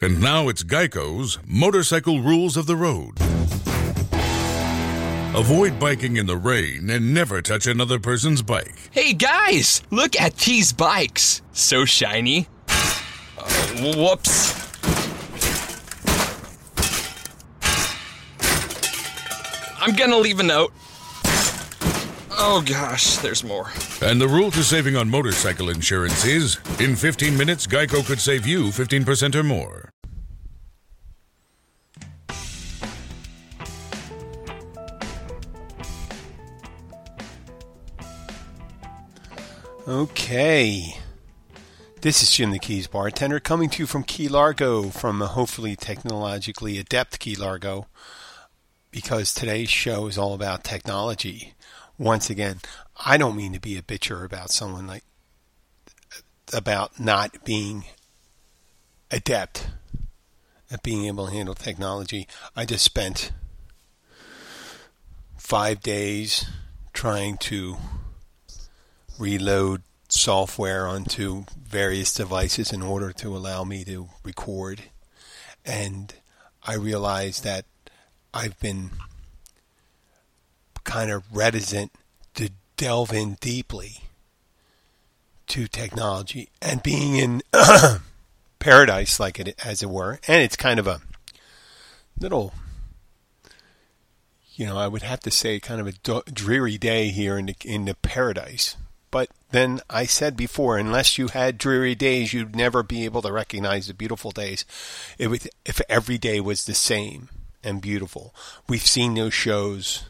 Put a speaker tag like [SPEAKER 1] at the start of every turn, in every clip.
[SPEAKER 1] And now it's Geico's Motorcycle Rules of the Road. Avoid biking in the rain and never touch another person's bike.
[SPEAKER 2] Hey guys, look at these bikes. So shiny. Uh, whoops. I'm gonna leave a note. Oh gosh, there's more.
[SPEAKER 1] And the rule to saving on motorcycle insurance is in 15 minutes, Geico could save you 15% or more.
[SPEAKER 3] Okay. This is Jim the Keys bartender coming to you from Key Largo, from a hopefully technologically adept Key Largo, because today's show is all about technology. Once again, I don't mean to be a bitcher about someone like about not being adept at being able to handle technology. I just spent five days trying to reload software onto various devices in order to allow me to record. And I realized that I've been kind of reticent to delve in deeply to technology and being in paradise like it as it were. And it's kind of a little you know I would have to say kind of a dreary day here in the in the paradise. But then I said before, unless you had dreary days, you'd never be able to recognize the beautiful days. Would, if every day was the same and beautiful, we've seen those shows,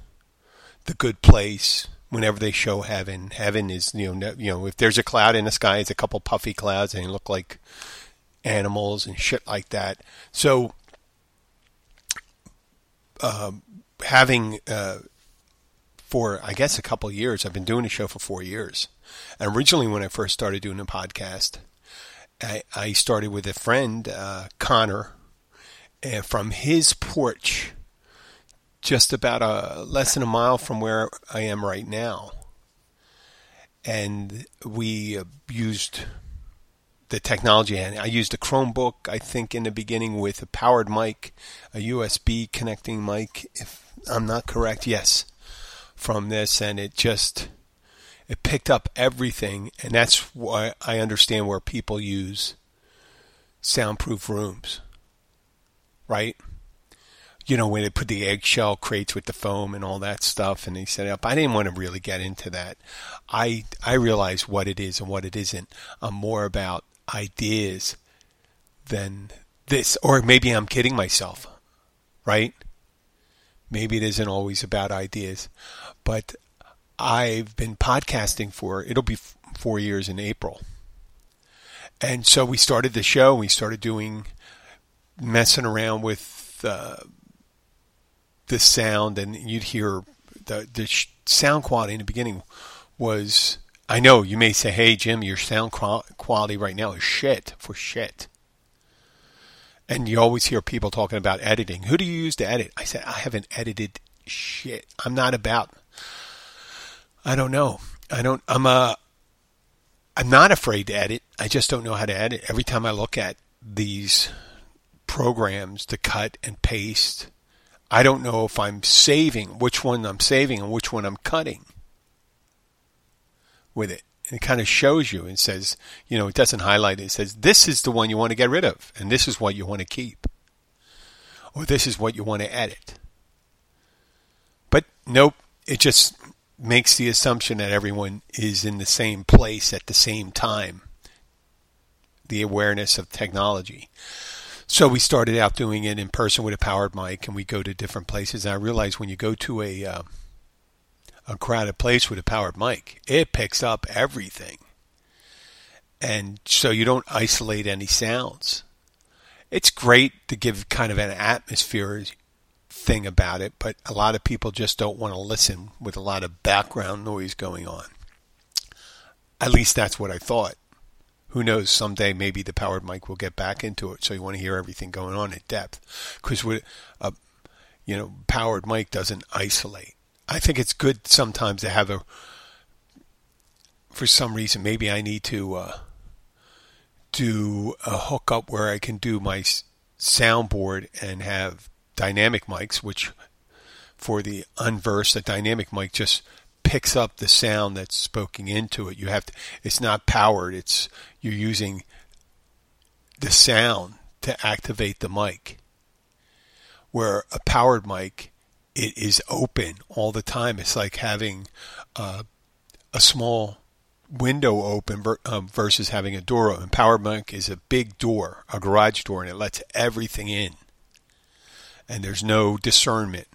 [SPEAKER 3] The Good Place. Whenever they show heaven, heaven is you know you know if there's a cloud in the sky, it's a couple puffy clouds and they look like animals and shit like that. So, uh, having uh, for I guess a couple years. I've been doing the show for four years. And originally, when I first started doing the podcast, I, I started with a friend, uh, Connor, and from his porch, just about a less than a mile from where I am right now. And we used the technology. And I used a Chromebook, I think, in the beginning with a powered mic, a USB connecting mic, if I'm not correct. Yes from this, and it just it picked up everything, and that's why I understand where people use soundproof rooms, right? You know, when they put the eggshell crates with the foam and all that stuff, and they set it up. I didn't want to really get into that. I I realize what it is and what it isn't. I'm more about ideas than this, or maybe I'm kidding myself, right? Maybe it isn't always about ideas but I've been podcasting for it'll be four years in April. And so we started the show. We started doing messing around with uh, the sound, and you'd hear the the sound quality in the beginning was. I know you may say, "Hey Jim, your sound quality right now is shit for shit." And you always hear people talking about editing. Who do you use to edit? I said, I haven't edited shit. I'm not about I don't know. I don't. I'm a. Uh, I'm not afraid to edit. I just don't know how to edit. Every time I look at these programs to cut and paste, I don't know if I'm saving which one I'm saving and which one I'm cutting with it. And it kind of shows you and says, you know, it doesn't highlight it. It says, this is the one you want to get rid of, and this is what you want to keep, or this is what you want to edit. But nope, it just makes the assumption that everyone is in the same place at the same time. The awareness of technology. So we started out doing it in person with a powered mic, and we go to different places. And I realized when you go to a uh, a crowded place with a powered mic, it picks up everything, and so you don't isolate any sounds. It's great to give kind of an atmosphere thing about it, but a lot of people just don't want to listen with a lot of background noise going on. At least that's what I thought. Who knows? Someday maybe the powered mic will get back into it, so you want to hear everything going on at depth. Because with a you know powered mic doesn't isolate. I think it's good sometimes to have a. For some reason, maybe I need to uh, do a hookup where I can do my soundboard and have dynamic mics, which for the unversed, a dynamic mic just picks up the sound that's spoken into it. You have to, it's not powered. It's, you're using the sound to activate the mic. Where a powered mic, it is open all the time. It's like having uh, a small window open um, versus having a door open. Powered mic is a big door, a garage door, and it lets everything in. And there's no discernment.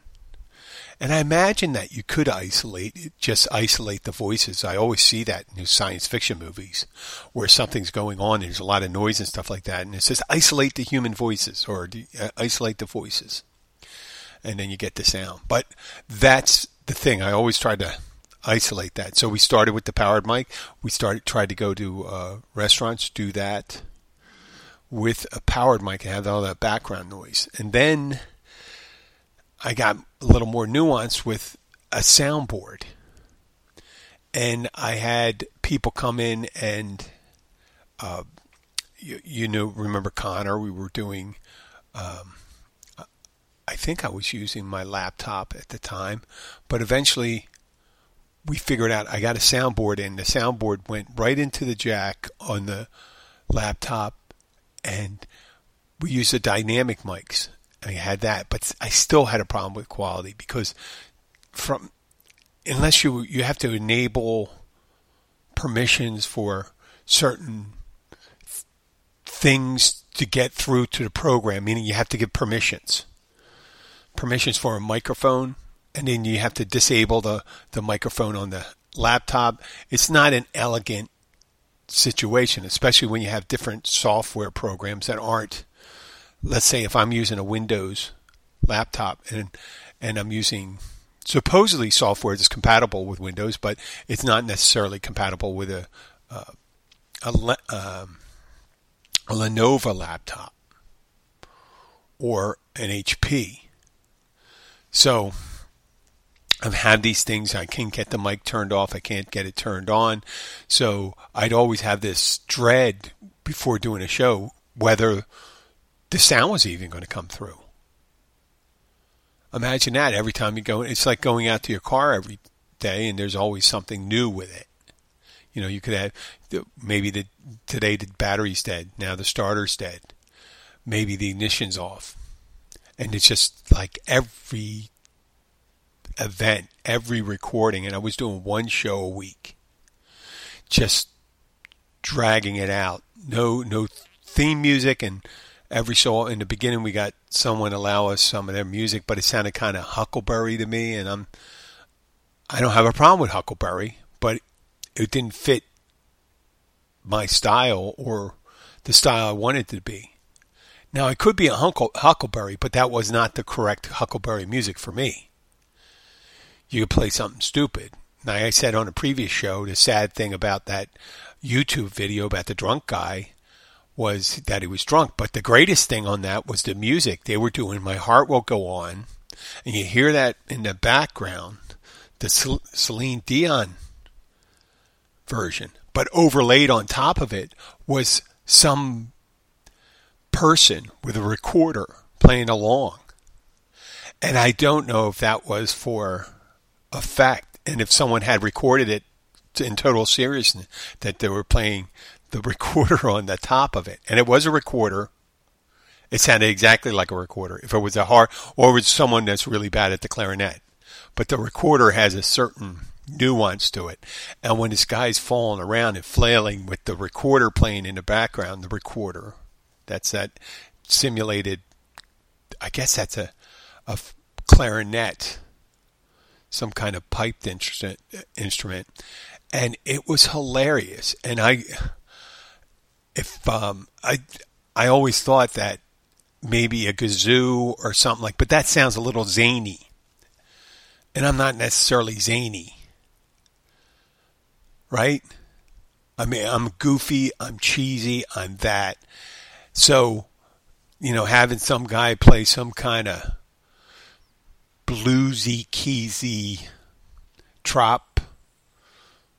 [SPEAKER 3] And I imagine that you could isolate, just isolate the voices. I always see that in science fiction movies where something's going on. and There's a lot of noise and stuff like that. And it says isolate the human voices or uh, isolate the voices. And then you get the sound. But that's the thing. I always try to isolate that. So we started with the powered mic. We started, tried to go to uh, restaurants, do that with a powered mic and have all that background noise. And then I got a little more nuance with a soundboard. And I had people come in and, uh, you, you, know, remember Connor? We were doing, um, I think I was using my laptop at the time, but eventually we figured out I got a soundboard and the soundboard went right into the jack on the laptop and we used the dynamic mics I had that, but I still had a problem with quality because from unless you you have to enable permissions for certain things to get through to the program, meaning you have to give permissions. Permissions for a microphone, and then you have to disable the, the microphone on the laptop. It's not an elegant situation, especially when you have different software programs that aren't let's say if I'm using a Windows laptop and and I'm using supposedly software that's compatible with Windows, but it's not necessarily compatible with a uh, a, um, a Lenovo laptop or an HP. So I've had these things. I can't get the mic turned off. I can't get it turned on. So I'd always have this dread before doing a show whether the sound was even going to come through. Imagine that every time you go, it's like going out to your car every day and there's always something new with it. You know, you could have maybe the today the battery's dead, now the starter's dead, maybe the ignition's off, and it's just like every event, every recording, and I was doing one show a week, just dragging it out. No, no theme music and every so in the beginning we got someone allow us some of their music, but it sounded kind of Huckleberry to me, and I'm I don't have a problem with Huckleberry, but it didn't fit my style or the style I wanted it to be. Now it could be a Huckleberry, but that was not the correct Huckleberry music for me. You could play something stupid. Now I said on a previous show the sad thing about that YouTube video about the drunk guy was that he was drunk. But the greatest thing on that was the music they were doing. My heart will go on, and you hear that in the background, the Celine Dion version. But overlaid on top of it was some person with a recorder playing along. And I don't know if that was for effect and if someone had recorded it in total seriousness that they were playing the recorder on the top of it. And it was a recorder. It sounded exactly like a recorder. If it was a hard, or it was someone that's really bad at the clarinet. But the recorder has a certain nuance to it. And when this guy's falling around and flailing with the recorder playing in the background, the recorder, that's that simulated, I guess that's a, a clarinet, some kind of piped instrument, instrument. And it was hilarious. And I, if um, I I always thought that maybe a kazoo or something like, but that sounds a little zany, and I'm not necessarily zany, right? I mean, I'm goofy, I'm cheesy, I'm that. So, you know, having some guy play some kind of bluesy, keysy trop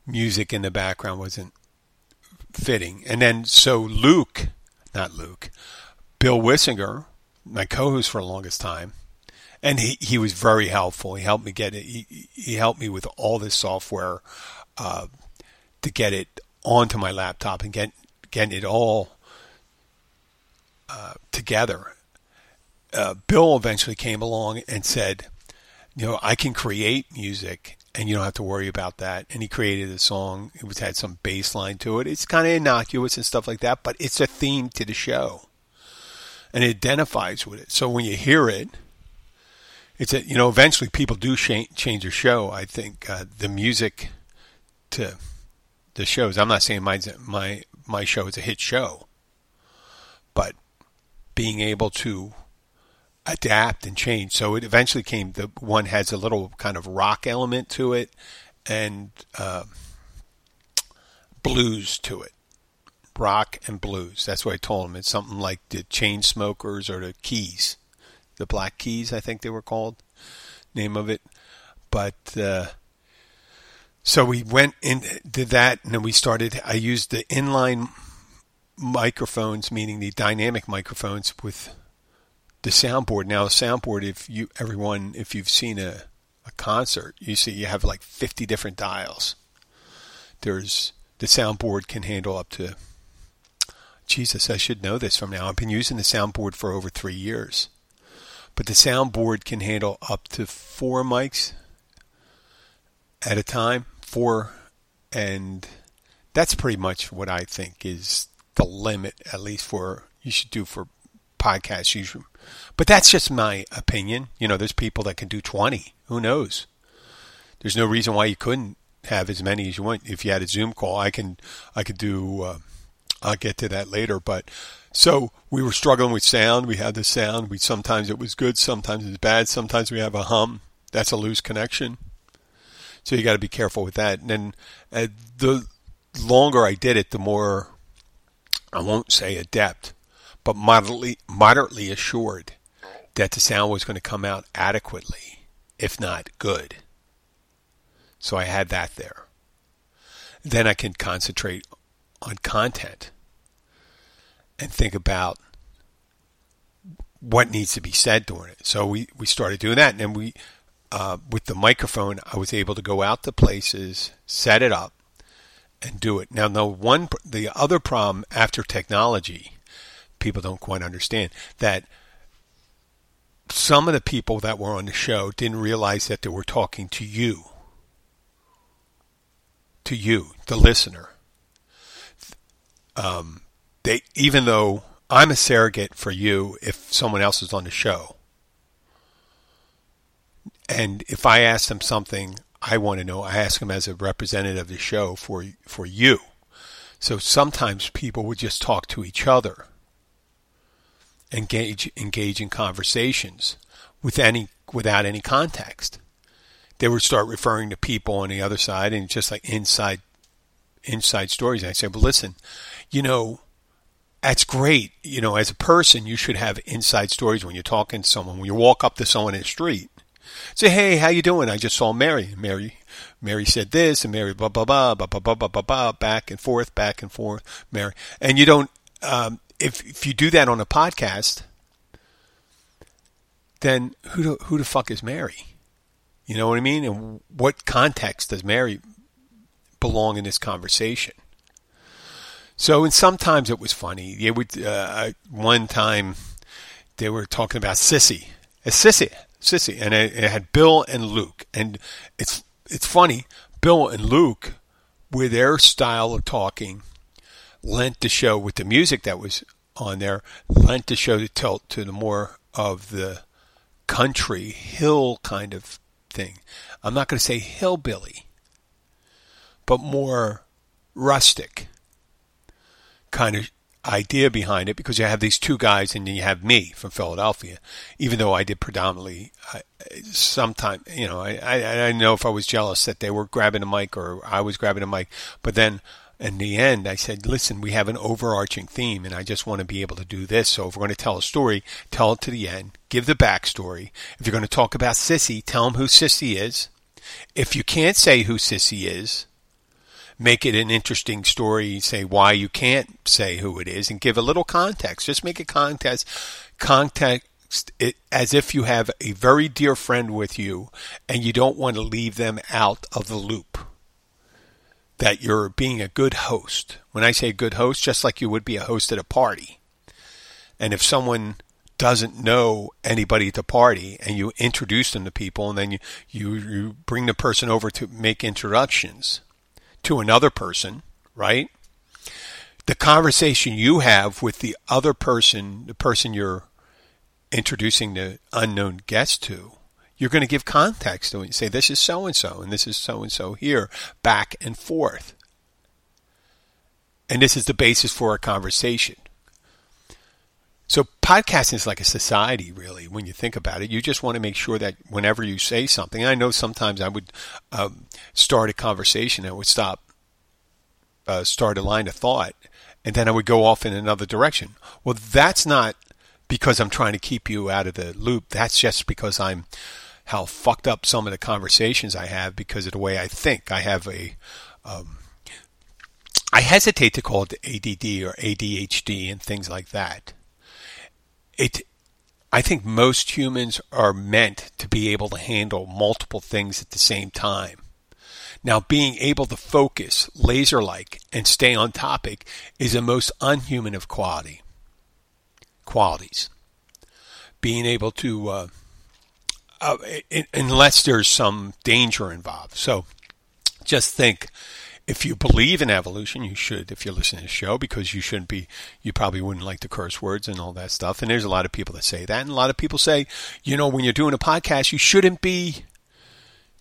[SPEAKER 3] music in the background wasn't fitting. And then so Luke, not Luke, Bill Wissinger my co-host for the longest time, and he, he was very helpful. He helped me get it. He, he helped me with all this software uh, to get it onto my laptop and get get it all uh, together. Uh, Bill eventually came along and said, "You know, I can create music, and you don't have to worry about that." And he created a song. It was had some bass line to it. It's kind of innocuous and stuff like that, but it's a theme to the show, and it identifies with it. So when you hear it, it's a, you know eventually people do change, change a show. I think uh, the music to the shows. I'm not saying my my my show is a hit show, but being able to adapt and change. So it eventually came. The one has a little kind of rock element to it, and uh, blues to it. Rock and blues. That's what I told him. It's something like the Chainsmokers or the Keys, the Black Keys, I think they were called. Name of it, but. Uh, so we went in, did that, and then we started. I used the inline microphones, meaning the dynamic microphones, with the soundboard. Now, soundboard, if you everyone, if you've seen a a concert, you see you have like 50 different dials. There's the soundboard can handle up to. Jesus, I should know this from now. I've been using the soundboard for over three years, but the soundboard can handle up to four mics at a time four, and that's pretty much what I think is the limit, at least for you should do for podcasts. Usually, but that's just my opinion. You know, there's people that can do twenty. Who knows? There's no reason why you couldn't have as many as you want. If you had a Zoom call, I can, I could do. Uh, I'll get to that later, but. So we were struggling with sound. We had the sound. We sometimes it was good, sometimes it was bad. Sometimes we have a hum. That's a loose connection. So you got to be careful with that. And then uh, the longer I did it, the more I won't say adept, but moderately moderately assured that the sound was going to come out adequately, if not good. So I had that there. Then I can concentrate on content and think about what needs to be said during it. So we, we started doing that, and then we uh, with the microphone, I was able to go out to places, set it up, and do it. Now, the one, the other problem after technology, people don't quite understand that some of the people that were on the show didn't realize that they were talking to you, to you, the listener. Um, they, even though I'm a surrogate for you, if someone else is on the show, and if I ask them something I want to know, I ask them as a representative of the show for for you. So sometimes people would just talk to each other, engage engage in conversations with any without any context. They would start referring to people on the other side and just like inside inside stories. I say, well, listen, you know, that's great. You know, as a person, you should have inside stories when you're talking to someone. When you walk up to someone in the street, Say, hey, how you doing? I just saw Mary. Mary, Mary said this, and Mary blah blah blah blah blah blah blah blah, blah back and forth, back and forth. Mary, and you don't. Um, if if you do that on a podcast, then who the, who the fuck is Mary? You know what I mean? And what context does Mary belong in this conversation? So, and sometimes it was funny. They would uh, one time they were talking about sissy, a sissy, Sissy, and it, it had Bill and Luke, and it's it's funny. Bill and Luke, with their style of talking, lent the show with the music that was on there, lent the show to tilt to the more of the country hill kind of thing. I'm not going to say hillbilly, but more rustic kind of idea behind it because you have these two guys and then you have me from Philadelphia. Even though I did predominantly, I, sometime you know, I, I I know if I was jealous that they were grabbing a mic or I was grabbing a mic, but then in the end, I said, listen, we have an overarching theme and I just want to be able to do this. So if we're going to tell a story, tell it to the end, give the backstory. If you're going to talk about Sissy, tell them who Sissy is. If you can't say who Sissy is, make it an interesting story, say why you can't say who it is, and give a little context. Just make a context, context, it, as if you have a very dear friend with you and you don't want to leave them out of the loop. That you're being a good host. When I say good host, just like you would be a host at a party. And if someone doesn't know anybody at the party and you introduce them to people and then you, you, you bring the person over to make introductions to another person, right? The conversation you have with the other person, the person you're introducing the unknown guest to, you're going to give context. You say, this is so and so, and this is so and so here, back and forth. And this is the basis for a conversation. So podcasting is like a society, really, when you think about it. You just want to make sure that whenever you say something, I know sometimes I would um, start a conversation, I would stop, uh, start a line of thought, and then I would go off in another direction. Well, that's not because I'm trying to keep you out of the loop. That's just because I'm how fucked up some of the conversations I have because of the way I think. I have a um, I hesitate to call it ADD or ADHD and things like that it I think most humans are meant to be able to handle multiple things at the same time. Now, being able to focus laser like and stay on topic is the most unhuman of quality qualities. Being able to, uh, uh, unless there's some danger involved. So, just think if you believe in evolution, you should, if you're listening to the show, because you shouldn't be, you probably wouldn't like the curse words and all that stuff. And there's a lot of people that say that. And a lot of people say, you know, when you're doing a podcast, you shouldn't be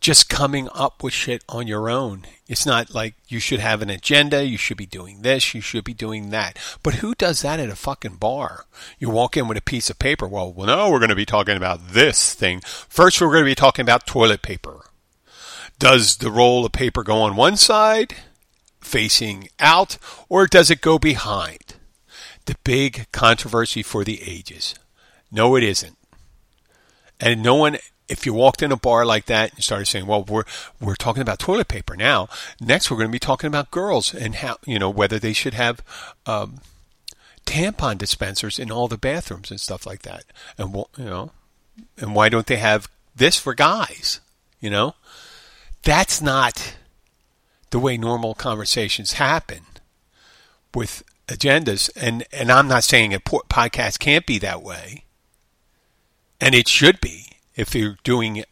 [SPEAKER 3] just coming up with shit on your own. It's not like you should have an agenda, you should be doing this, you should be doing that. But who does that at a fucking bar? You walk in with a piece of paper. Well, well no, we're going to be talking about this thing. First, we're going to be talking about toilet paper. Does the roll of paper go on one side, facing out, or does it go behind? The big controversy for the ages. No, it isn't. And no one, if you walked in a bar like that and started saying, well, we're, we're talking about toilet paper now. Next, we're going to be talking about girls and how, you know, whether they should have, um, tampon dispensers in all the bathrooms and stuff like that. And, you know, and why don't they have this for guys? You know, that's not the way normal conversations happen with agendas. And, and I'm not saying a podcast can't be that way. And it should be if you're doing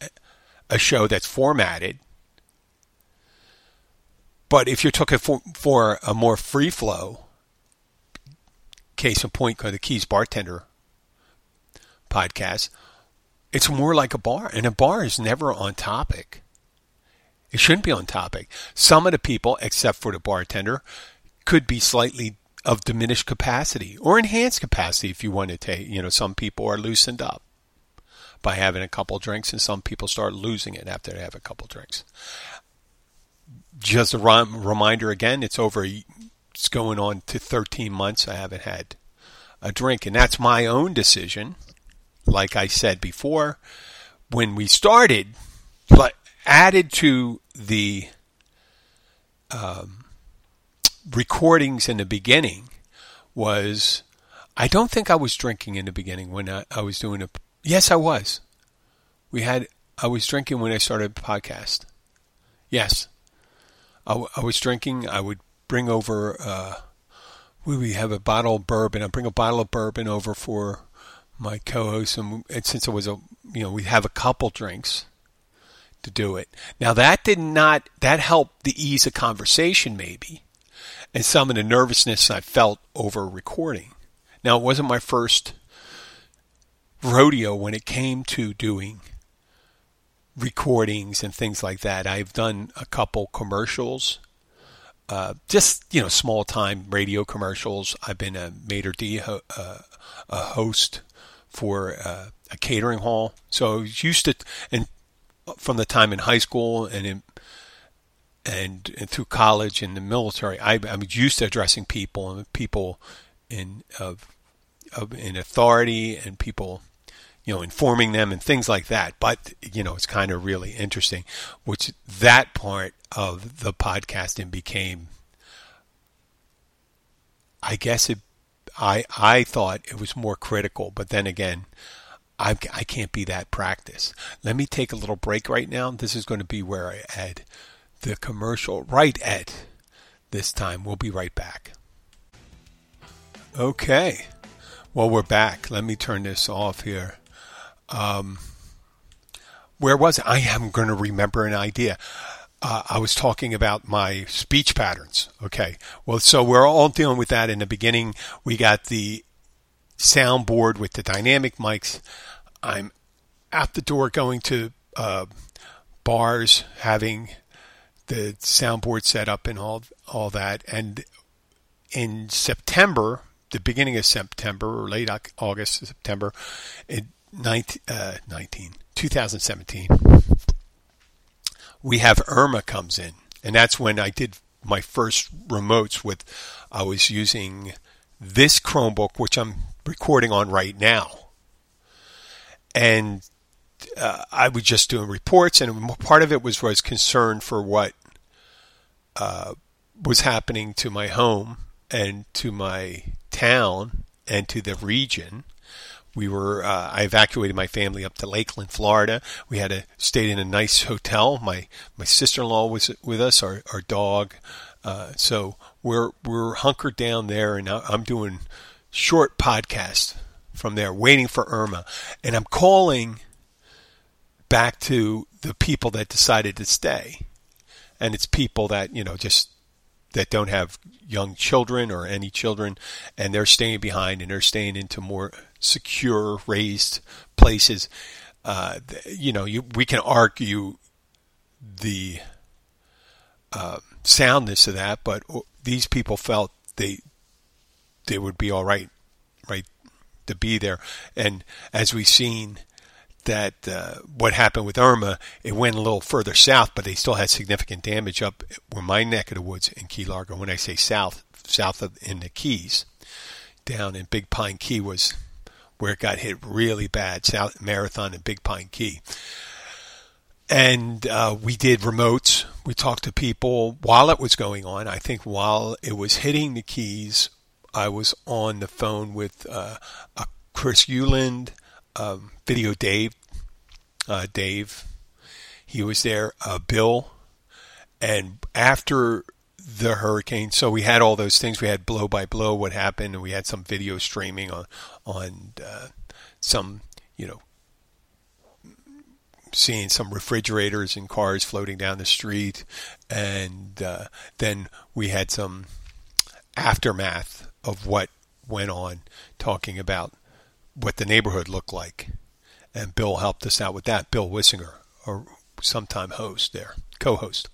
[SPEAKER 3] a show that's formatted. But if you're looking for, for a more free flow, case in point, the Keys Bartender podcast, it's more like a bar. And a bar is never on topic. It shouldn't be on topic. Some of the people, except for the bartender, could be slightly of diminished capacity or enhanced capacity if you want to take, you know, some people are loosened up by having a couple drinks and some people start losing it after they have a couple drinks. Just a reminder again, it's over, it's going on to 13 months I haven't had a drink and that's my own decision. Like I said before, when we started, but added to the um, recordings in the beginning was I don't think I was drinking in the beginning when I, I was doing a. Yes, I was. We had. I was drinking when I started the podcast. Yes, I, I was drinking. I would bring over. Uh, we have a bottle of bourbon. I bring a bottle of bourbon over for my co-host, and, and since it was a, you know, we have a couple drinks to do it. Now that did not, that helped the ease of conversation maybe and some of the nervousness I felt over recording. Now it wasn't my first rodeo when it came to doing recordings and things like that. I've done a couple commercials, uh, just you know, small time radio commercials. I've been a maître d' ho- uh, a host for uh, a catering hall, so I was used to and from the time in high school and in and, and through college and the military, I, I'm used to addressing people and people in of, of in authority and people, you know, informing them and things like that. But you know, it's kind of really interesting, which that part of the podcasting became. I guess it, I I thought it was more critical, but then again, I, I can't be that practice. Let me take a little break right now. This is going to be where I add the commercial. Right, at This time we'll be right back. Okay. Well, we're back. Let me turn this off here. Um, where was it? I am going to remember an idea. Uh, I was talking about my speech patterns. Okay. Well, so we're all dealing with that in the beginning. We got the soundboard with the dynamic mics. I'm at the door going to uh, bars, having the soundboard set up and all all that. And in September, the beginning of September or late August, September, in 19, uh, 19 2017, we have Irma comes in, and that's when I did my first remotes with. I was using this Chromebook, which I'm recording on right now, and uh, I was just doing reports, and part of it was was concern for what uh, was happening to my home and to my town and to the region. We were uh, I evacuated my family up to Lakeland, Florida. We had a stayed in a nice hotel. My my sister in law was with us. Our our dog. Uh, so we're we're hunkered down there, and I'm doing short podcast from there, waiting for Irma, and I'm calling back to the people that decided to stay, and it's people that you know just that don't have young children or any children, and they're staying behind and they're staying into more secure, raised places. Uh, you know, you, we can argue the uh, soundness of that, but these people felt they they would be all right, right, to be there. And as we've seen, that uh, what happened with Irma, it went a little further south, but they still had significant damage up where my neck of the woods in Key Largo. When I say south, south of in the Keys, down in Big Pine Key was where it got hit really bad. South Marathon and Big Pine Key. And uh, we did remotes. We talked to people while it was going on. I think while it was hitting the Keys, I was on the phone with uh, Chris Euland, um, Video Dave, uh, Dave. He was there. Uh, Bill, and after the hurricane, so we had all those things. We had blow by blow what happened, and we had some video streaming on on uh, some you know seeing some refrigerators and cars floating down the street, and uh, then we had some aftermath of what went on, talking about what the neighborhood looked like. And Bill helped us out with that. Bill Wissinger, a sometime host there, co-host.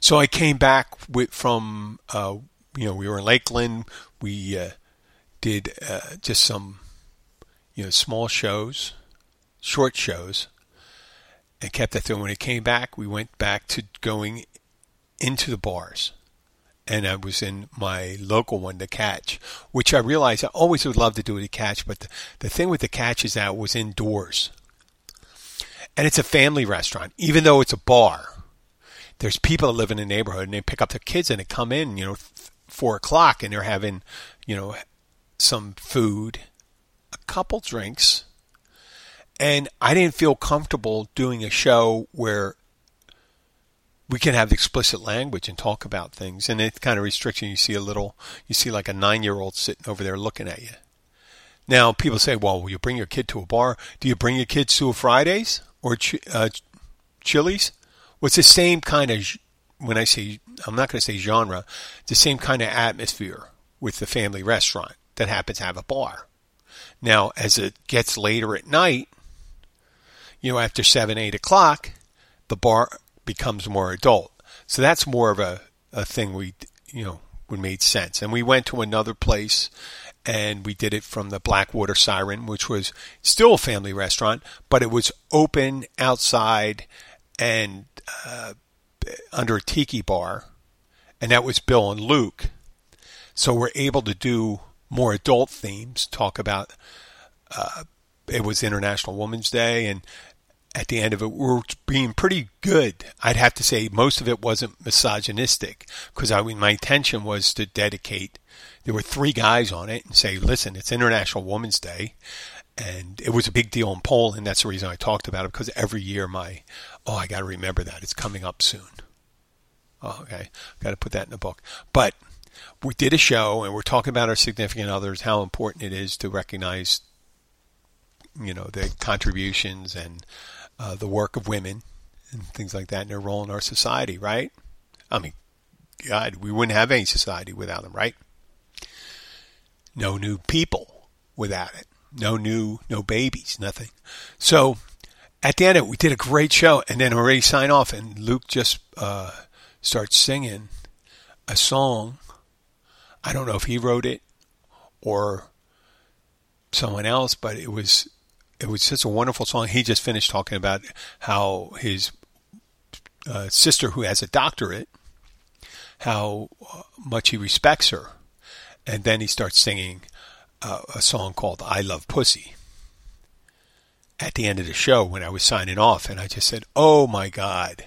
[SPEAKER 3] So I came back with from uh, you know we were in Lakeland. We uh, did uh, just some you know small shows, short shows, and kept that through. When it came back, we went back to going into the bars and I was in my local one, the Catch, which I realized I always would love to do the Catch, but the, the thing with the Catch is that it was indoors. And it's a family restaurant, even though it's a bar. There's people that live in the neighborhood and they pick up their kids and they come in, you know, four o'clock and they're having, you know, some food, a couple drinks. And I didn't feel comfortable doing a show where we can have explicit language and talk about things, and it kind of restricts you. See a little, you see like a nine-year-old sitting over there looking at you. Now, people say, "Well, will you bring your kid to a bar? Do you bring your kids to a Fridays or uh, Chili's?" Well, it's the same kind of. When I say, I'm not going to say genre. The same kind of atmosphere with the family restaurant that happens to have a bar. Now, as it gets later at night, you know, after seven, eight o'clock, the bar becomes more adult. So that's more of a, a thing we, you know, would made sense. And we went to another place and we did it from the Blackwater Siren, which was still a family restaurant, but it was open outside and uh, under a tiki bar. And that was Bill and Luke. So we're able to do more adult themes, talk about uh, it was International Women's Day and at the end of it were being pretty good. I'd have to say most of it wasn't misogynistic because I mean my intention was to dedicate. There were three guys on it and say, listen, it's International Women's Day, and it was a big deal in Poland. That's the reason I talked about it because every year my oh I got to remember that it's coming up soon. Oh, okay, got to put that in the book. But we did a show and we're talking about our significant others, how important it is to recognize, you know, the contributions and uh, the work of women and things like that and their role in our society, right? I mean, God, we wouldn't have any society without them, right? No new people without it. No new, no babies, nothing. So at the end of it, we did a great show and then already sign off and Luke just uh, starts singing a song. I don't know if he wrote it or someone else, but it was it was such a wonderful song. He just finished talking about how his uh, sister, who has a doctorate, how much he respects her, and then he starts singing uh, a song called "I Love Pussy." At the end of the show, when I was signing off, and I just said, "Oh my God."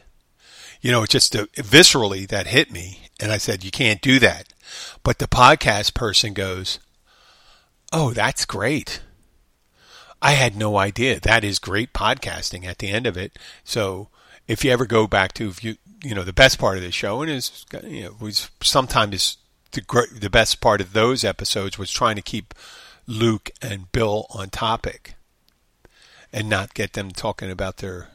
[SPEAKER 3] You know, just uh, viscerally that hit me. And I said, you can't do that. But the podcast person goes, oh, that's great. I had no idea. That is great podcasting at the end of it. So if you ever go back to, you, you know, the best part of the show, and is, you know, was sometimes the the best part of those episodes was trying to keep Luke and Bill on topic, and not get them talking about their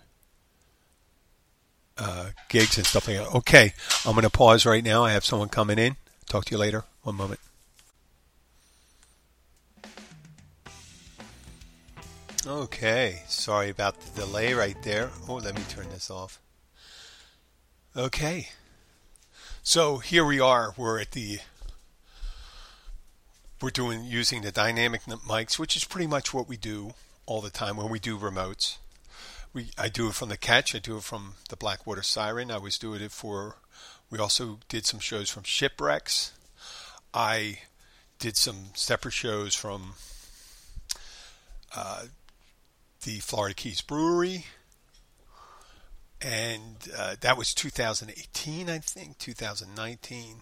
[SPEAKER 3] uh, gigs and stuff like that. Okay, I'm going to pause right now. I have someone coming in. Talk to you later. One moment. Okay, sorry about the delay right there. Oh, let me turn this off. Okay, so here we are. We're at the we're doing using the dynamic mics, which is pretty much what we do all the time when we do remotes we I do it from the catch. I do it from the Blackwater Siren. I was doing it for. We also did some shows from shipwrecks. I did some separate shows from uh, the Florida Keys Brewery, and uh, that was 2018, I think, 2019,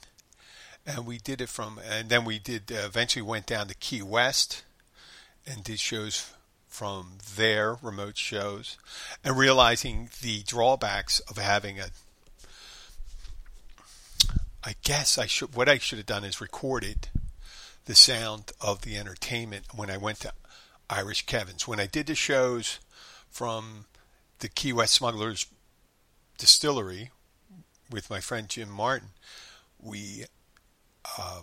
[SPEAKER 3] and we did it from. And then we did uh, eventually went down to Key West and did shows from there, remote shows and realizing the drawbacks of having a I guess I should what I should have done is recorded the sound of the entertainment when I went to Irish Kevin's. When I did the shows from the Key West Smugglers distillery with my friend Jim Martin, we uh,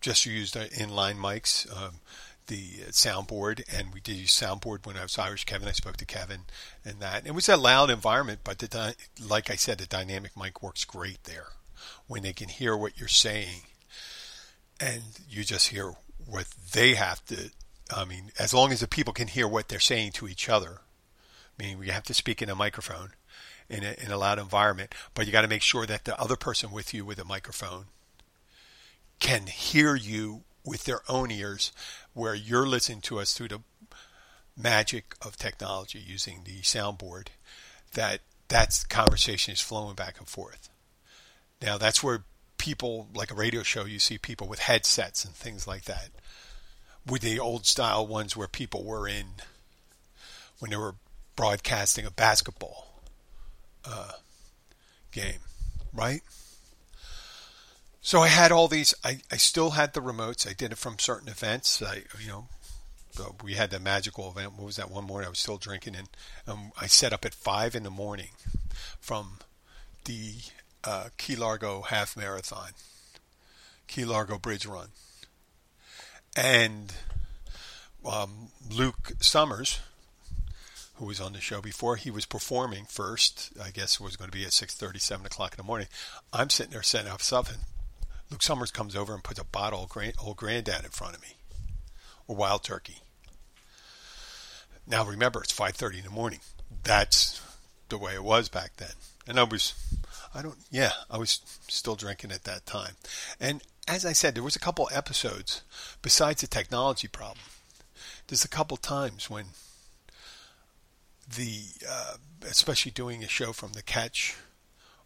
[SPEAKER 3] just used inline mics. Um, the soundboard, and we did use soundboard when I was Irish Kevin. I spoke to Kevin and that. It was a loud environment, but the like I said, the dynamic mic works great there when they can hear what you're saying, and you just hear what they have to. I mean, as long as the people can hear what they're saying to each other, meaning we have to speak in a microphone in a, in a loud environment, but you got to make sure that the other person with you with a microphone can hear you with their own ears where you're listening to us through the magic of technology using the soundboard that that's conversation is flowing back and forth. Now that's where people like a radio show you see people with headsets and things like that with the old style ones where people were in when they were broadcasting a basketball uh, game right so I had all these. I, I still had the remotes. I did it from certain events. I you know we had the magical event. What was that one morning? I was still drinking, and um, I set up at five in the morning from the uh, Key Largo half marathon, Key Largo Bridge Run, and um, Luke Summers, who was on the show before, he was performing first. I guess it was going to be at six thirty, seven o'clock in the morning. I'm sitting there setting up something. Luke Summers comes over and puts a bottle of grand, old granddad in front of me, or wild turkey. Now remember, it's 5:30 in the morning. That's the way it was back then. And I was, I don't, yeah, I was still drinking at that time. And as I said, there was a couple episodes besides the technology problem. There's a couple times when the, uh, especially doing a show from the catch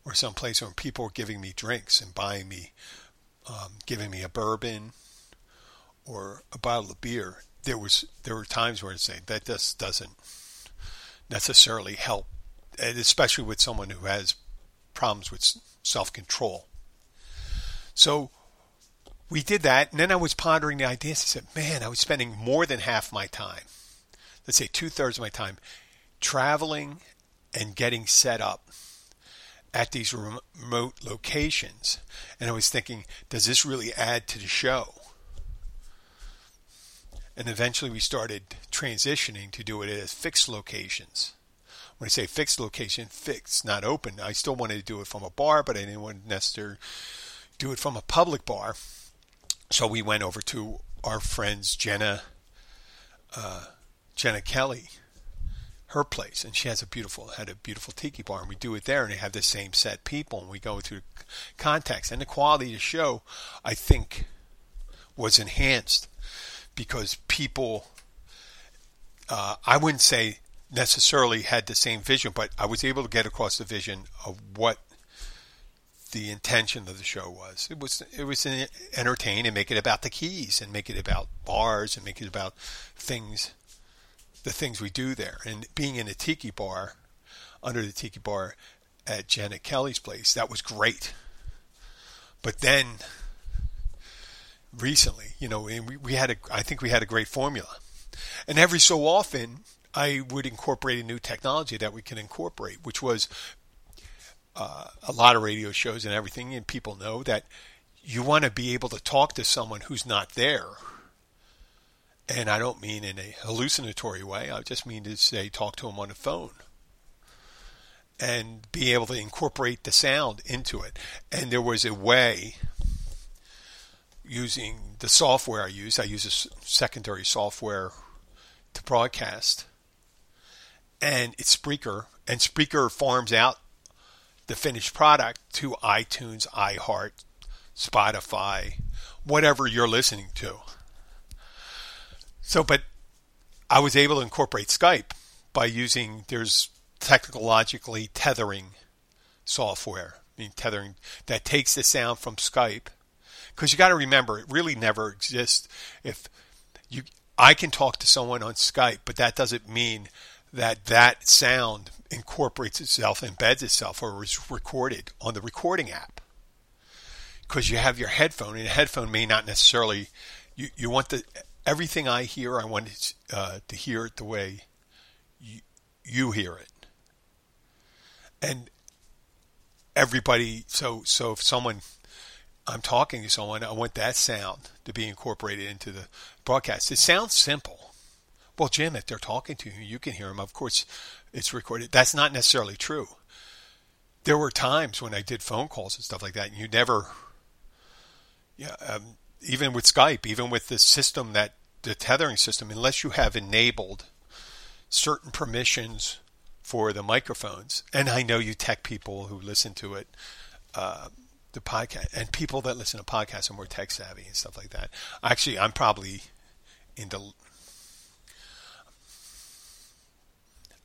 [SPEAKER 3] or someplace where people were giving me drinks and buying me um, giving me a bourbon or a bottle of beer, there was there were times where I'd say that just doesn't necessarily help, and especially with someone who has problems with self control. So we did that, and then I was pondering the ideas. I said, man, I was spending more than half my time, let's say two thirds of my time, traveling and getting set up at these remote locations. And I was thinking, does this really add to the show? And eventually we started transitioning to do it as fixed locations. When I say fixed location, fixed, not open. I still wanted to do it from a bar, but I didn't want to necessarily do it from a public bar. So we went over to our friends Jenna, uh, Jenna Kelly, her place, and she has a beautiful had a beautiful tiki bar, and we do it there, and they have the same set people, and we go through the context, and the quality of the show, I think, was enhanced because people, uh, I wouldn't say necessarily had the same vision, but I was able to get across the vision of what the intention of the show was. It was it was to entertain and make it about the keys and make it about bars and make it about things, the things we do there. And being in a tiki bar, under the tiki bar at Janet Kelly's place, that was great. But then recently. You know, we, we had a, I think we had a great formula. And every so often, I would incorporate a new technology that we can incorporate, which was uh, a lot of radio shows and everything, and people know that you want to be able to talk to someone who's not there. And I don't mean in a hallucinatory way. I just mean to say talk to them on the phone and be able to incorporate the sound into it. And there was a way using the software I use. I use a secondary software to broadcast, and it's Spreaker, and Spreaker farms out the finished product to iTunes, iHeart, Spotify, whatever you're listening to. So, but I was able to incorporate Skype by using there's technologically tethering software, I mean tethering that takes the sound from Skype because you got to remember it really never exists. If you, I can talk to someone on Skype, but that doesn't mean that that sound incorporates itself, embeds itself, or is recorded on the recording app. Because you have your headphone, and a headphone may not necessarily. You, you want the everything I hear. I want it, uh, to hear it the way you, you hear it, and everybody. So so if someone I'm talking to someone, I want that sound to be incorporated into the broadcast. It sounds simple. Well, Jim, if they're talking to you, you can hear them. Of course, it's recorded. That's not necessarily true. There were times when I did phone calls and stuff like that, and you never, yeah, um, even with Skype, even with the system that the tethering system, unless you have enabled certain permissions for the microphones, and I know you tech people who listen to it. Uh, the podcast and people that listen to podcasts are more tech savvy and stuff like that. Actually, I'm probably into.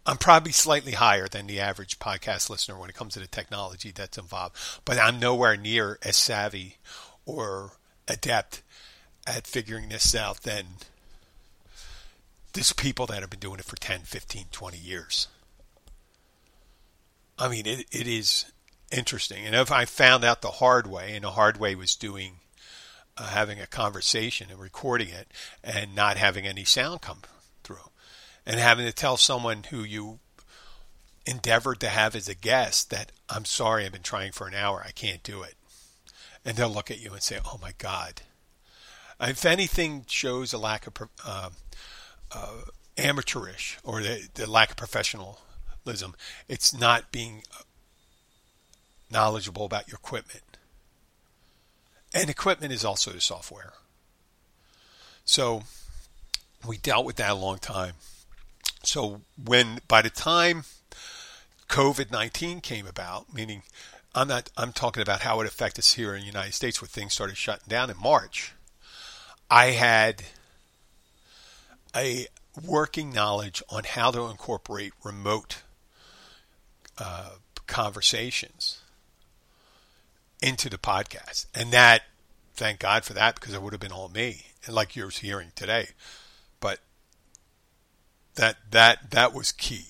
[SPEAKER 3] I'm probably slightly higher than the average podcast listener when it comes to the technology that's involved, but I'm nowhere near as savvy or adept at figuring this out than these people that have been doing it for 10, 15, 20 years. I mean, it, it is interesting. And if I found out the hard way, and the hard way was doing, uh, having a conversation and recording it, and not having any sound come and having to tell someone who you endeavored to have as a guest that I'm sorry, I've been trying for an hour, I can't do it, and they'll look at you and say, "Oh my God." If anything shows a lack of uh, uh, amateurish or the, the lack of professionalism, it's not being knowledgeable about your equipment. And equipment is also the software. So we dealt with that a long time. So when by the time COVID nineteen came about, meaning I'm not I'm talking about how it affected us here in the United States where things started shutting down in March. I had a working knowledge on how to incorporate remote uh, conversations into the podcast. And that, thank God for that, because it would have been all me. And like you're hearing today, but that that that was key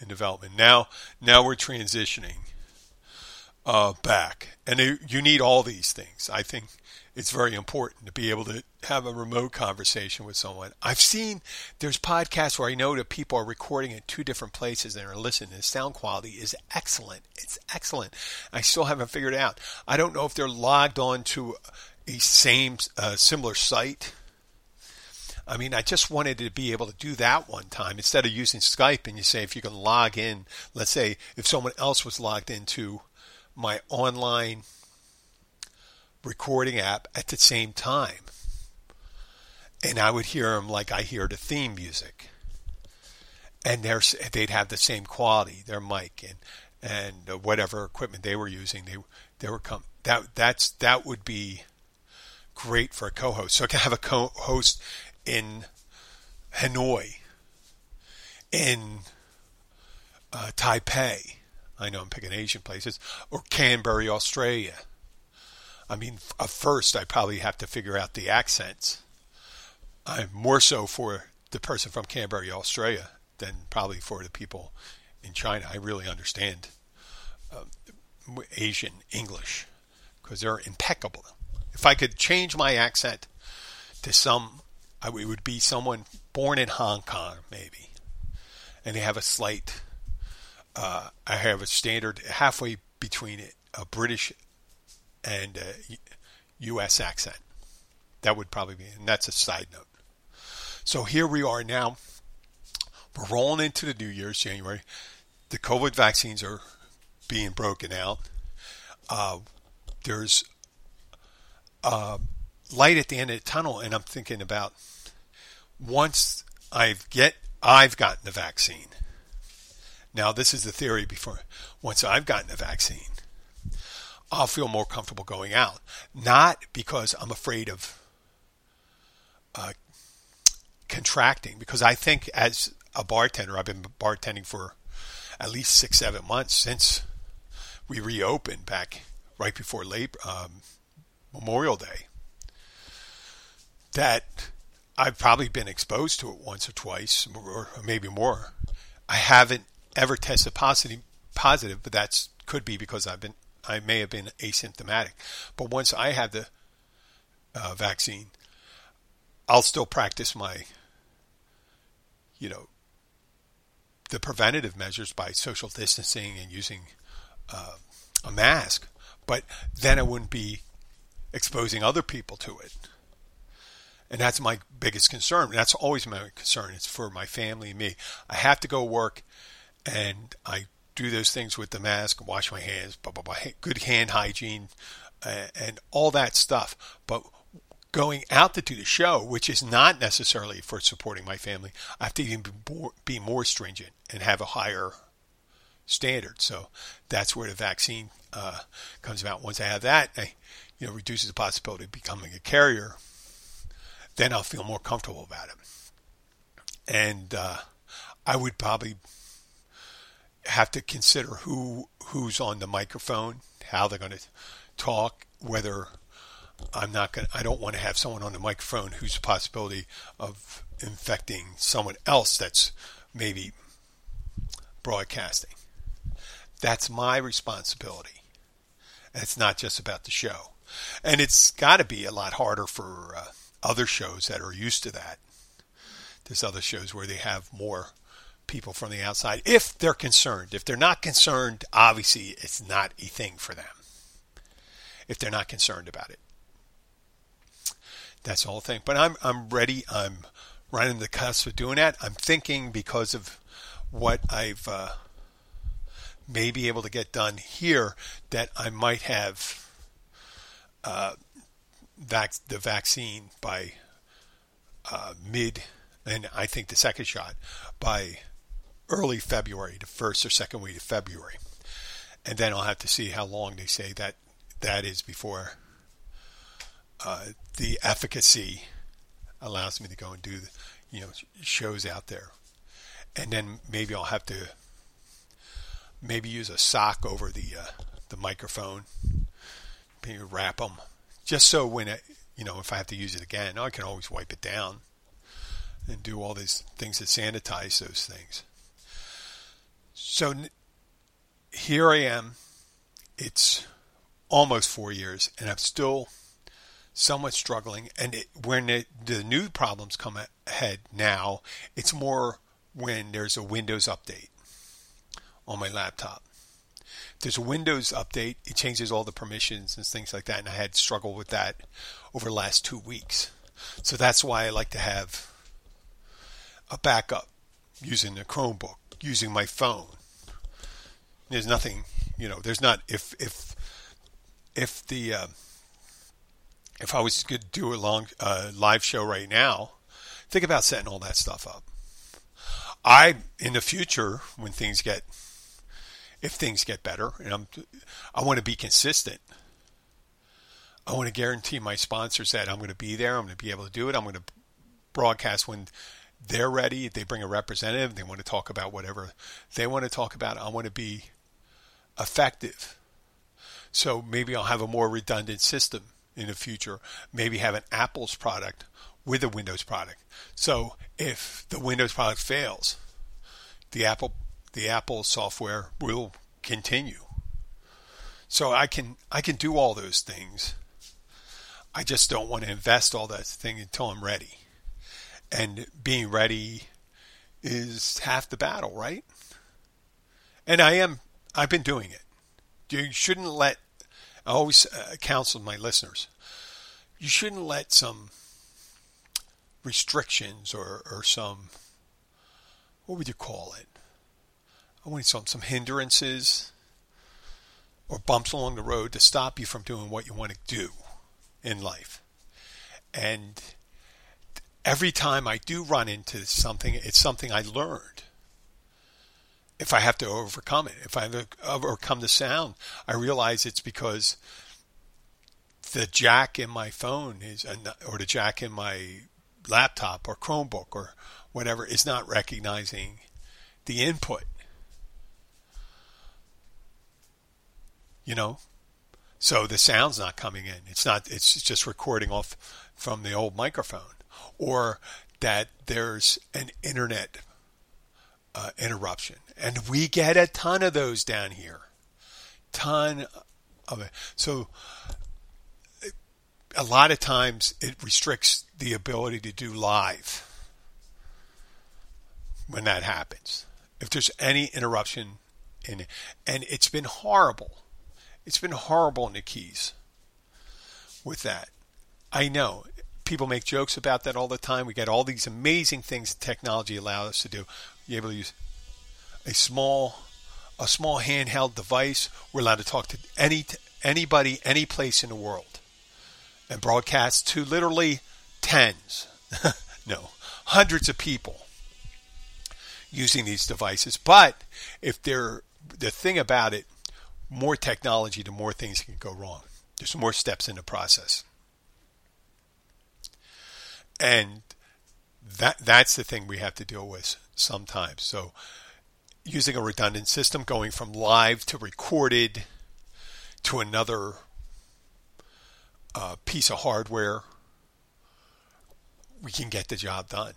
[SPEAKER 3] in development. Now now we're transitioning uh, back, and it, you need all these things. I think it's very important to be able to have a remote conversation with someone. I've seen there's podcasts where I know that people are recording in two different places and are listening. The sound quality is excellent. It's excellent. I still haven't figured it out. I don't know if they're logged on to a same uh, similar site. I mean, I just wanted to be able to do that one time instead of using Skype. And you say if you can log in, let's say if someone else was logged into my online recording app at the same time. And I would hear them like I hear the theme music. And they'd have the same quality, their mic and and whatever equipment they were using, they they were come that that's that would be great for a co-host. So I can have a co-host in Hanoi, in uh, Taipei. I know I'm picking Asian places, or Canberra, Australia I mean, at first, I probably have to figure out the accents. I'm more so for the person from Canberra, Australia, than probably for the people in China. I really understand um, Asian English because they're impeccable. If I could change my accent to some, I it would be someone born in Hong Kong, maybe, and they have a slight. Uh, I have a standard halfway between a British and a U.S. accent. That would probably be, and that's a side note. So here we are now. We're rolling into the New Year's, January. The COVID vaccines are being broken out. Uh, there's uh, light at the end of the tunnel, and I'm thinking about once I've get I've gotten the vaccine. Now this is the theory before once I've gotten the vaccine, I'll feel more comfortable going out. Not because I'm afraid of uh, contracting, because I think as a bartender, I've been bartending for at least six, seven months since we reopened back right before Labor, um, Memorial Day. That I've probably been exposed to it once or twice, or maybe more. I haven't ever tested positive, positive, but that's could be because I've been I may have been asymptomatic. But once I had the uh, vaccine, I'll still practice my, you know, the preventative measures by social distancing and using uh, a mask. But then I wouldn't be exposing other people to it. And that's my biggest concern. That's always my concern. It's for my family and me. I have to go work and I do those things with the mask, wash my hands, blah, blah, blah, good hand hygiene, uh, and all that stuff. But going out to do the show, which is not necessarily for supporting my family, I have to even be more, be more stringent and have a higher standard. So that's where the vaccine uh, comes about. Once I have that, I, you know, reduces the possibility of becoming a carrier. Then I'll feel more comfortable about it. And uh, I would probably have to consider who who's on the microphone, how they're going to talk, whether I'm not going I don't want to have someone on the microphone who's a possibility of infecting someone else that's maybe broadcasting. That's my responsibility. it's not just about the show. And it's got to be a lot harder for uh, other shows that are used to that. There's other shows where they have more people from the outside if they're concerned. If they're not concerned, obviously it's not a thing for them. If they're not concerned about it. That's the whole thing. But I'm I'm ready. I'm right the cusp of doing that. I'm thinking because of what I've uh, may be able to get done here that I might have uh, vac- the vaccine by uh, mid, and I think the second shot by early February, the first or second week of February. And then I'll have to see how long they say that that is before uh, the efficacy allows me to go and do, you know, shows out there. And then maybe I'll have to maybe use a sock over the uh, the microphone, maybe wrap them, just so when it, you know, if I have to use it again, I can always wipe it down. and do all these things that sanitize those things. So here I am. It's almost four years, and I'm still somewhat struggling. And it, when it, the new problems come ahead now, it's more when there's a Windows update on my laptop. There's a Windows update, it changes all the permissions and things like that, and I had struggled with that over the last two weeks. So that's why I like to have a backup using the Chromebook, using my phone. There's nothing, you know, there's not if if if the uh, if I was to do a long uh, live show right now, think about setting all that stuff up. I in the future when things get if things get better and I'm I want to be consistent. I want to guarantee my sponsors that I'm going to be there, I'm going to be able to do it. I'm going to broadcast when they're ready. If they bring a representative, they want to talk about whatever they want to talk about. I want to be effective. So maybe I'll have a more redundant system in the future. Maybe have an Apple's product with a Windows product. So if the Windows product fails, the Apple the Apple software will continue. So I can I can do all those things. I just don't want to invest all that thing until I'm ready. And being ready is half the battle, right? And I am I've been doing it. You shouldn't let I always uh, counsel my listeners. You shouldn't let some restrictions or, or some what would you call it? I want some some hindrances or bumps along the road to stop you from doing what you want to do in life. And every time I do run into something, it's something I learned. If I have to overcome it, if I have to overcome the sound, I realize it's because the jack in my phone is, uh, or the jack in my laptop or Chromebook or whatever is not recognizing the input. You know, so the sound's not coming in. It's not. It's just recording off from the old microphone, or that there's an internet uh, interruption, and we get a ton of those down here. Ton of it. So a lot of times it restricts the ability to do live when that happens. If there's any interruption in it, and it's been horrible. It's been horrible in the Keys with that. I know people make jokes about that all the time. We get all these amazing things technology allows us to do. You're able to use a small a small handheld device. We're allowed to talk to any anybody, any place in the world and broadcast to literally tens, no, hundreds of people using these devices. But if they're the thing about it, more technology, the more things can go wrong. There's more steps in the process. And that that's the thing we have to deal with sometimes. So using a redundant system, going from live to recorded to another uh, piece of hardware, we can get the job done.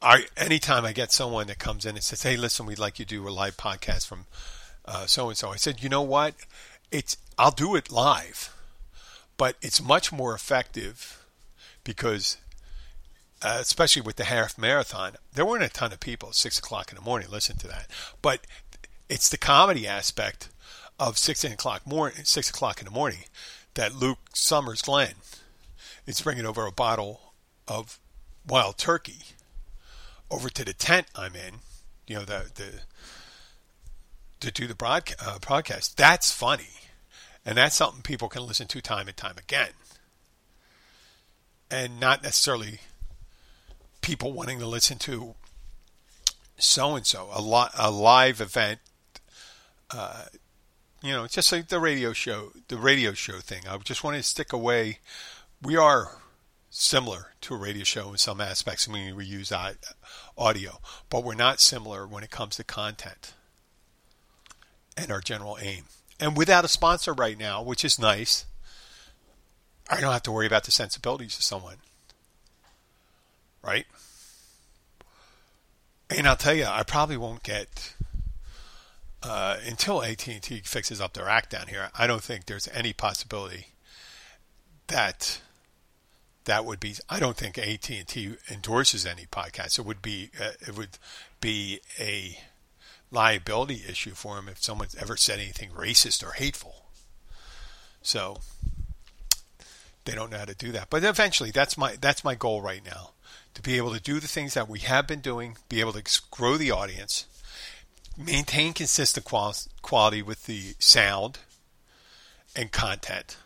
[SPEAKER 3] I anytime I get someone that comes in and says, "Hey, listen, we'd like you to do a live podcast from so and so," I said, "You know what? It's I'll do it live, but it's much more effective because." Uh, especially with the half marathon, there weren't a ton of people at six o'clock in the morning listen to that. But it's the comedy aspect of six o'clock morning, six o'clock in the morning that Luke Summers Glenn is bringing over a bottle of wild turkey over to the tent I'm in, you know, the the to do the broadcast, uh, broadcast. That's funny, and that's something people can listen to time and time again, and not necessarily people wanting to listen to so and so a live event. Uh, you know, just like the radio show, the radio show thing. I just wanted to stick away. We are similar to a radio show in some aspects. I mean, we use audio, but we're not similar when it comes to content and our general aim. And without a sponsor right now, which is nice, I don't have to worry about the sensibilities of someone. right? And I'll tell you, I probably won't get uh, until AT&T fixes up their act down here. I don't think there's any possibility that that would be. I don't think AT&T endorses any podcast. It would be uh, it would be a liability issue for them if someone's ever said anything racist or hateful. So they don't know how to do that. But eventually, that's my that's my goal right now to be able to do the things that we have been doing, be able to grow the audience, maintain consistent quality with the sound and content,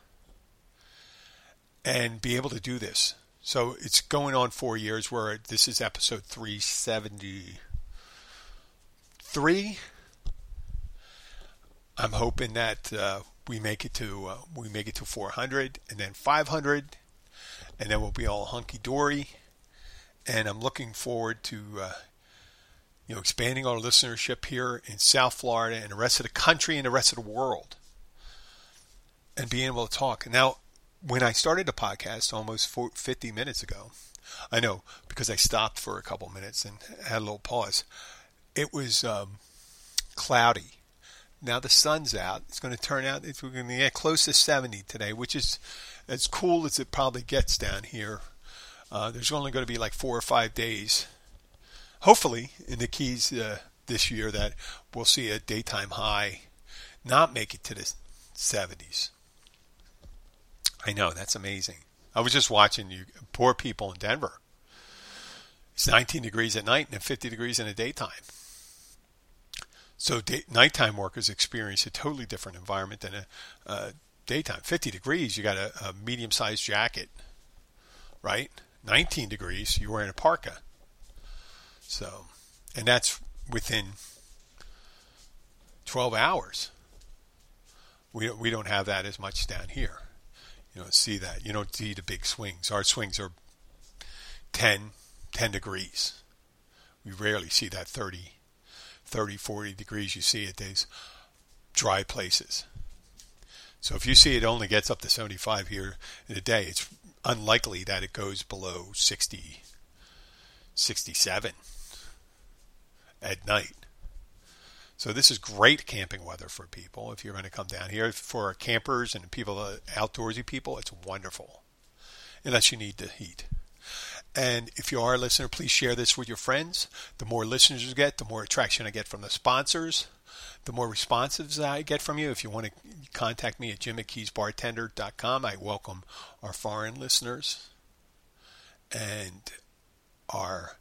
[SPEAKER 3] and be able to do this. So it's going on four years. Where this is episode three seventy three. I'm hoping that uh, we make it to uh, we make it to 400 and then 500, and then we'll be all hunky dory. And I'm looking forward to uh, you know expanding our listenership here in South Florida and the rest of the country and the rest of the world, and being able to talk. Now, when I started the podcast almost 50 minutes ago, I know because I stopped for a couple minutes and had a little pause. It was um, cloudy now the sun's out. It's going to turn out, it's, we're going to get close to 70 today, which is as cool as it probably gets down here. Uh, there's only going to be like four or five days, hopefully, in the Keys uh, this year that we'll see a daytime high not make it to the 70s. I know, that's amazing. I was just watching you, poor people in Denver. It's 19 degrees at night and 50 degrees in the daytime. So day, nighttime workers experience a totally different environment than a, a daytime. 50 degrees, you got a, a medium-sized jacket, right? 19 degrees, you're wearing a parka. So, and that's within 12 hours. We we don't have that as much down here. You don't see that. You don't see the big swings. Our swings are 10, 10 degrees. We rarely see that 30, 30, 40 degrees you see at these dry places. So if you see it only gets up to 75 here in a day, it's unlikely that it goes below 60, 67 at night. So this is great camping weather for people. If you're going to come down here for campers and people, outdoorsy people, it's wonderful. Unless you need the heat. And if you are a listener, please share this with your friends. The more listeners you get, the more attraction I get from the sponsors, the more responses I get from you. If you want to contact me at jim at keysbartender.com, I welcome our foreign listeners and our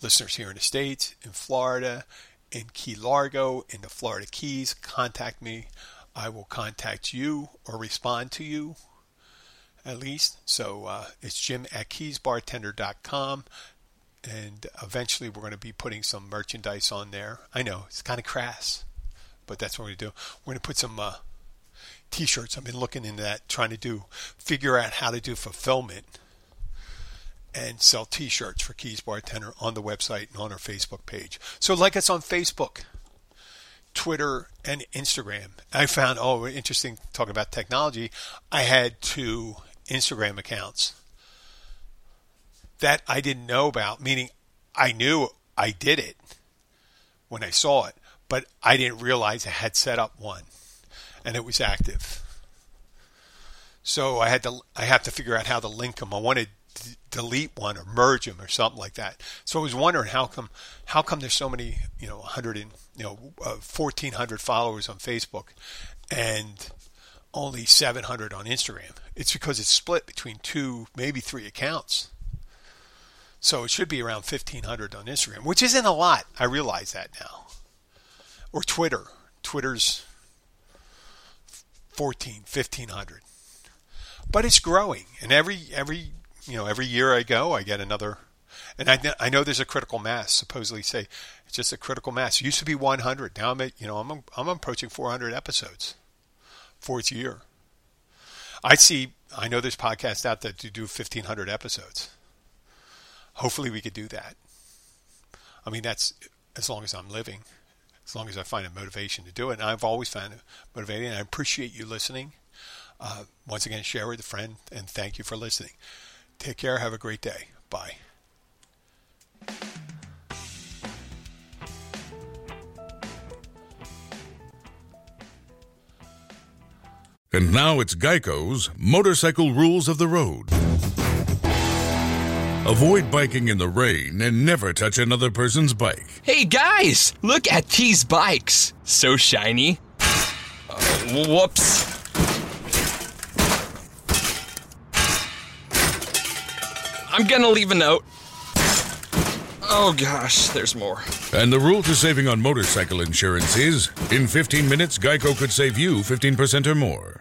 [SPEAKER 3] listeners here in the States, in Florida, in Key Largo, in the Florida Keys. Contact me. I will contact you or respond to you at least. So uh, it's jim at keysbartender.com. And eventually we're going to be putting some merchandise on there. I know it's kind of crass, but that's what to do. We're going to put some uh, t-shirts. I've been looking into that, trying to do, figure out how to do fulfillment and sell t-shirts for Keys Bartender on the website and on our Facebook page. So like us on Facebook. Twitter and Instagram. I found, oh, interesting talking about technology. I had two Instagram accounts that I didn't know about, meaning I knew I did it when I saw it, but I didn't realize I had set up one and it was active. So I had to I have to figure out how to link them. I wanted to delete one or merge them or something like that. So I was wondering how come how come there's so many you know 100 and you know uh, 1400 followers on Facebook and only 700 on Instagram. It's because it's split between two, maybe three accounts. So it should be around 1500 on Instagram, which isn't a lot. I realize that now. Or Twitter. Twitter's 14, 1500. But it's growing. And every every, you know, every year I go, I get another and I, I know there's a critical mass. Supposedly, say it's just a critical mass. It used to be 100. Now I'm at, you know I'm I'm approaching 400 episodes for its year. I see, I know there's podcasts out there to do 1,500 episodes. Hopefully, we could do that. I mean, that's as long as I'm living, as long as I find a motivation to do it. And I've always found it motivating. I appreciate you listening. Uh, once again, share with a friend, and thank you for listening. Take care. Have a great day. Bye.
[SPEAKER 1] And now it's Geico's Motorcycle Rules of the Road. Avoid biking in the rain and never touch another person's bike.
[SPEAKER 2] Hey guys, look at these bikes. So shiny. Uh, whoops. I'm gonna leave a note. Oh gosh, there's more.
[SPEAKER 1] And the rule to saving on motorcycle insurance is in 15 minutes, Geico could save you 15% or more.